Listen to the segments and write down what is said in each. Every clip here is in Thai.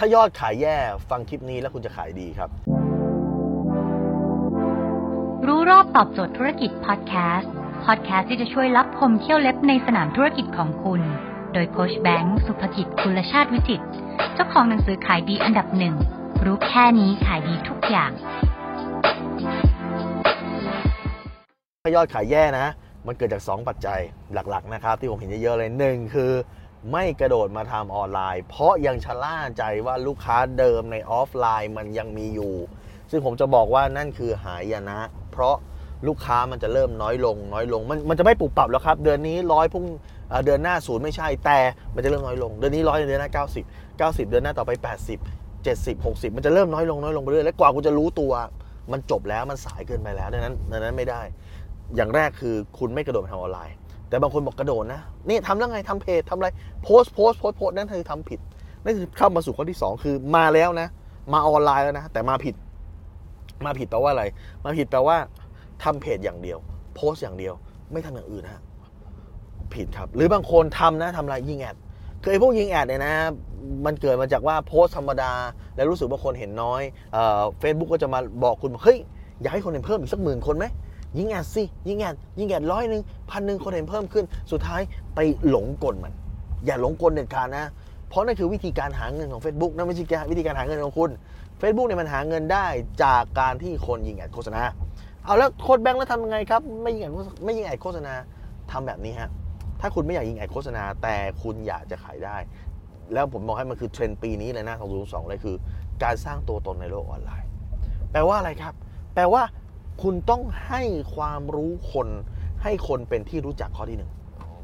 ถ้ายอดขายแย่ฟังคลิปนี้แล้วคุณจะขายดีครับ รู้รอบตอบโจทย์ธุรกิจพอดแคสต์พอดแคสต์ที่จะช่วยรับพมเที่ยวเล็บในสนามธุรกิจของคุณ โดยโคชแบงค์สุภกิจคุลชาติวิจิตรเจ้าของหนังสือขายดีอันดับหนึ่งรู้แค่นี้ขายดีทุกอย่างถ้ายอดขายแย่นะ มันเกิดจาก 2 ปัจจัยหลักๆนะครับที่ผมเห็นเยอะๆเลยหนึ่งคือ ไม่กระโดดมาทำออนไลน์ เพราะยังชะล่าใจว่าลูกค้าเดิมในออฟไลน์มันยังมีอยู่ ซึ่งผมจะบอกว่านั่นคือหายนะ เพราะลูกค้ามันจะเริ่มน้อยลง น้อยลง มันมันจะไม่ปรับปรับแล้วครับ เดือนนี้ร้อยพุ่งเดือนหน้าศูนย์ไม่ใช่แต่มันจะเริ่มน้อยลง เดือนนี้ร้อยเดือนหน้า 90 90 เดือนหน้าต่อไป 80 70 60 มันจะเริ่มน้อยลงน้อยลงไปเรื่อยและกว่ากูจะรู้ตัว มันจบแล้วมันสายเกินไปแล้วดังนั้นดังนั้นไม่ได้ อย่างแรกคือคุณไม่กระโดดไปทำออนไลน์ แต่บางคนบอกกระโดดนะ นี่ทำแล้วไงทำเพจทำอะไรโพสโพสโพสโพสนั่นคือทำผิดนั่นคือเข้ามาสู่ข้อที่ 2 คือมาแล้วนะ มาออนไลน์แล้วนะ แต่มาผิด มาผิดแปลว่าอะไร มาผิดแปลว่าทำเพจอย่างเดียว โพสต์อย่างเดียว ไม่ทำอย่างอื่นฮะผิดครับ หรือบางคนทำนะทำอะไรยิงแอดคือไอ้พวกยิงแอดเนี่ยนะ มันเกิดมาจากว่าโพสต์ธรรมดา แล้วรู้สึกว่าคนเห็นน้อยเฟซบุ๊กก็จะมาบอกคุณบอกเฮ้ยอยากให้คนเห็นเพิ่มอีกสักหมื่นคนไหม ยิง ad สิยิง ad ยิง ad ร้อยหนึ่งพันหนึ่งคนเห็นเพิ่มขึ้น สุดท้ายไปหลงกลมัน อย่าหลงกลเด็ดขาดนะ เพราะนั่นคือวิธีการหาเงินของ Facebook นั่นไม่ใช่วิธีการหาเงินของคุณ Facebook เนี่ยมันหาเงินได้จากการที่คนยิง ad โฆษณาเอาแล้วโค้ชแบงค์แล้วทำยังไงครับ ไม่ยิง ad ไม่ยิง ad โฆษณาทำแบบนี้ฮะถ้าคุณไม่อยากยิง ad โฆษณา แต่คุณอยากจะขายได้ แล้วผมบอกให้มันคือเทรนด์ปีนี้เลยนะ2022เลยคือ การสร้างตัวตนในโลกออนไลน์ แปลว่าอะไรครับ แปลว่า คุณต้องให้ความรู้คนให้คนเป็นที่รู้จักข้อที่หนึ่ง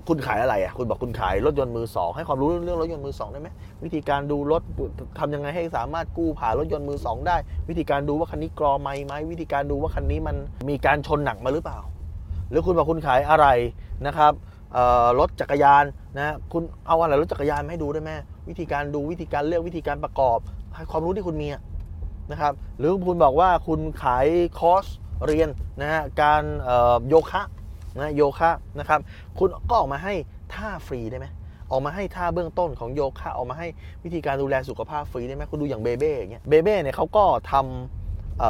คุณขายอะไรอะคุณบอกคุณขายรถยนต์มือสองให้ความรู้เรื่องรถยนต์มือสองได้ไหมวิธีการดูรถทำยังไงให้สามารถกู้ผ่านรถยนต์มือสองได้ วิธีการดูว่าคันนี้กรอไหมไหมวิธีการดูว่าคันนี้มันมีการชนหนักมาหรือเปล่า หรือคุณบอกคุณขายอะไรนะครับรถจักรยานนะคุณเอาอะไรรถจักรยานมาให้ดูได้ไหมวิธีการดูวิธีการเลือกวิธีการประกอบให้ความรู้ที่คุณมีนะครับหรือคุณบอกว่าคุณขายคอร์ส เรียนนะฮะการโยคะนะโยคะนะครับคุณก็ออกมาให้ท่าฟรีได้ไหมออกมาให้ท่าเบื้องต้นของโยคะออกมาให้วิธีการดูแลสุขภาพฟรีได้ไหมคุณดูอย่างเบเบ้อย่างเงี้ยเบเบ้เนี่ยเขาก็ทำเ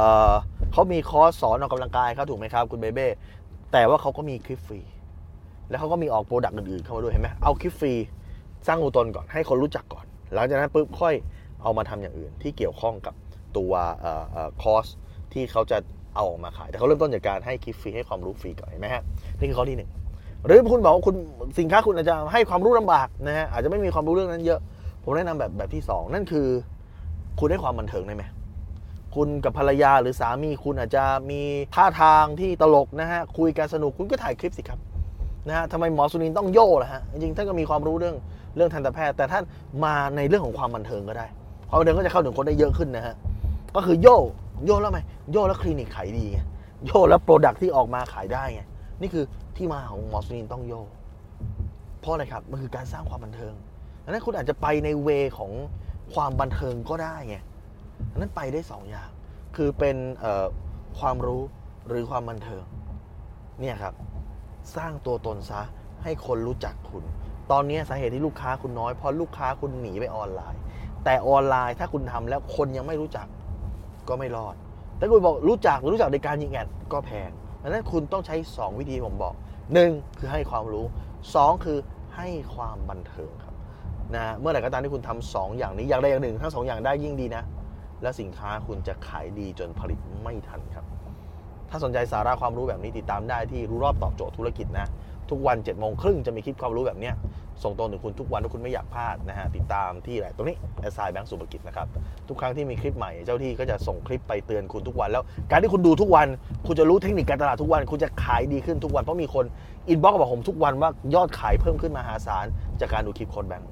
เขามีคอร์สสอนออกกำลังกายครับถูกไหมครับคุณเบเบ้แต่ว่าเขาก็มีคลิปฟรี แล้วเขาก็มีออก product อื่นๆเข้ามาด้วยเห็นไหมเอาคลิปฟรีสร้างตัวตนก่อนให้คนรู้จักก่อน หลังจากนั้นปุ๊บค่อยเอามาทำอย่างอื่นที่เกี่ยวข้องกับตัวออออคอร์สที่เขาจะ เอาออกมาขาย แต่เขาเริ่มต้นจากการให้คลิปฟรีให้ความรู้ฟรีก่อนเห็นไหมฮะนี่คือข้อที่หนึ่งหรือคุณบอกว่าคุณสินค้าคุณอาจจะให้ความรู้ลำบากนะฮะอาจจะไม่มีความรู้เรื่องนั้นเยอะ ผมแนะนำแบบแบบที่สองนั่นคือ คุณให้ความบันเทิงได้ไหมคุณกับภรรยาหรือสามีคุณอาจจะมีท่าทางที่ตลกนะฮะคุยกันสนุกคุณก็ถ่ายคลิปสิครับนะฮะทำไมหมอสุนินต้องโย่ล่ะฮะจริงๆท่านก็มีความรู้เรื่องเรื่องทันตแพทย์ แต่ท่านมาในเรื่องของความบันเทิงก็ได้ความบันเทิงก็จะเข้าถึงคนได้เยอะขึ้นนะฮะก็คือโย่ โย่แล้วไหมโย่แล้วคลินิกขายดีไงโย่แล้วโปรดักที่ออกมาขายได้ไงนี่คือที่มาของหมอสุนินต้องโยเพราะอะไรครับมันคือการสร้างความบันเทิงดังนั้นคุณอาจจะไปในเวของความบันเทิงก็ได้ไงดังนั้นไปได้สองอย่าง คือเป็นความรู้หรือความบันเทิงเนี่ยครับสร้างตัวตนซะให้คนรู้จักคุณ ตอนนี้สาเหตุที่ลูกค้าคุณน้อยเพราะลูกค้าคุณหนีไปออนไลน์ แต่ออนไลน์ถ้าคุณทำแล้วคนยังไม่รู้จัก ก็ไม่รอด ถ้าคุณบอกรู้จักรู้จักในการยิงแอดก็แพงดังนั้นคุณต้องใช้ 2 วิธีผมบอก 1 คือให้ความรู้ 2 คือให้ความบันเทิงครับนะเมื่อไหร่ก็ตามที่คุณทำสองอย่างนี้อย่างใดอย่างหนึ่งทั้งสองอย่างได้ยิ่งดีนะ และสินค้าคุณจะขายดีจนผลิตไม่ทันครับ ถ้าสนใจสาระความรู้แบบนี้ติดตามได้ที่รู้รอบตอบโจทย์ธุรกิจนะ ทุกวัน7จ็ดโมงครึ่งจะมีคลิปความรู้แบบนี้ส่งตรงถึงคุณทุกวันถ้าคุณไม่อยากพลาดนะฮะติดตามที่ไหนตรงนี้แอสไซแบงก์สุภกิจนะครับทุกครั้งที่มีคลิปใหม่เจ้าที่ก็จะส่งคลิปไปเตือนคุณทุกวัน แล้วการที่คุณดูทุกวัน คุณจะรู้เทคนิคการตลาดทุกวัน คุณจะขายดีขึ้นทุกวันเพราะมีคน inbox บอกผมทุกวันว่ายอดขายเพิ่มขึ้นมหาศาลจากการดูคลิปโค้ชแบงก์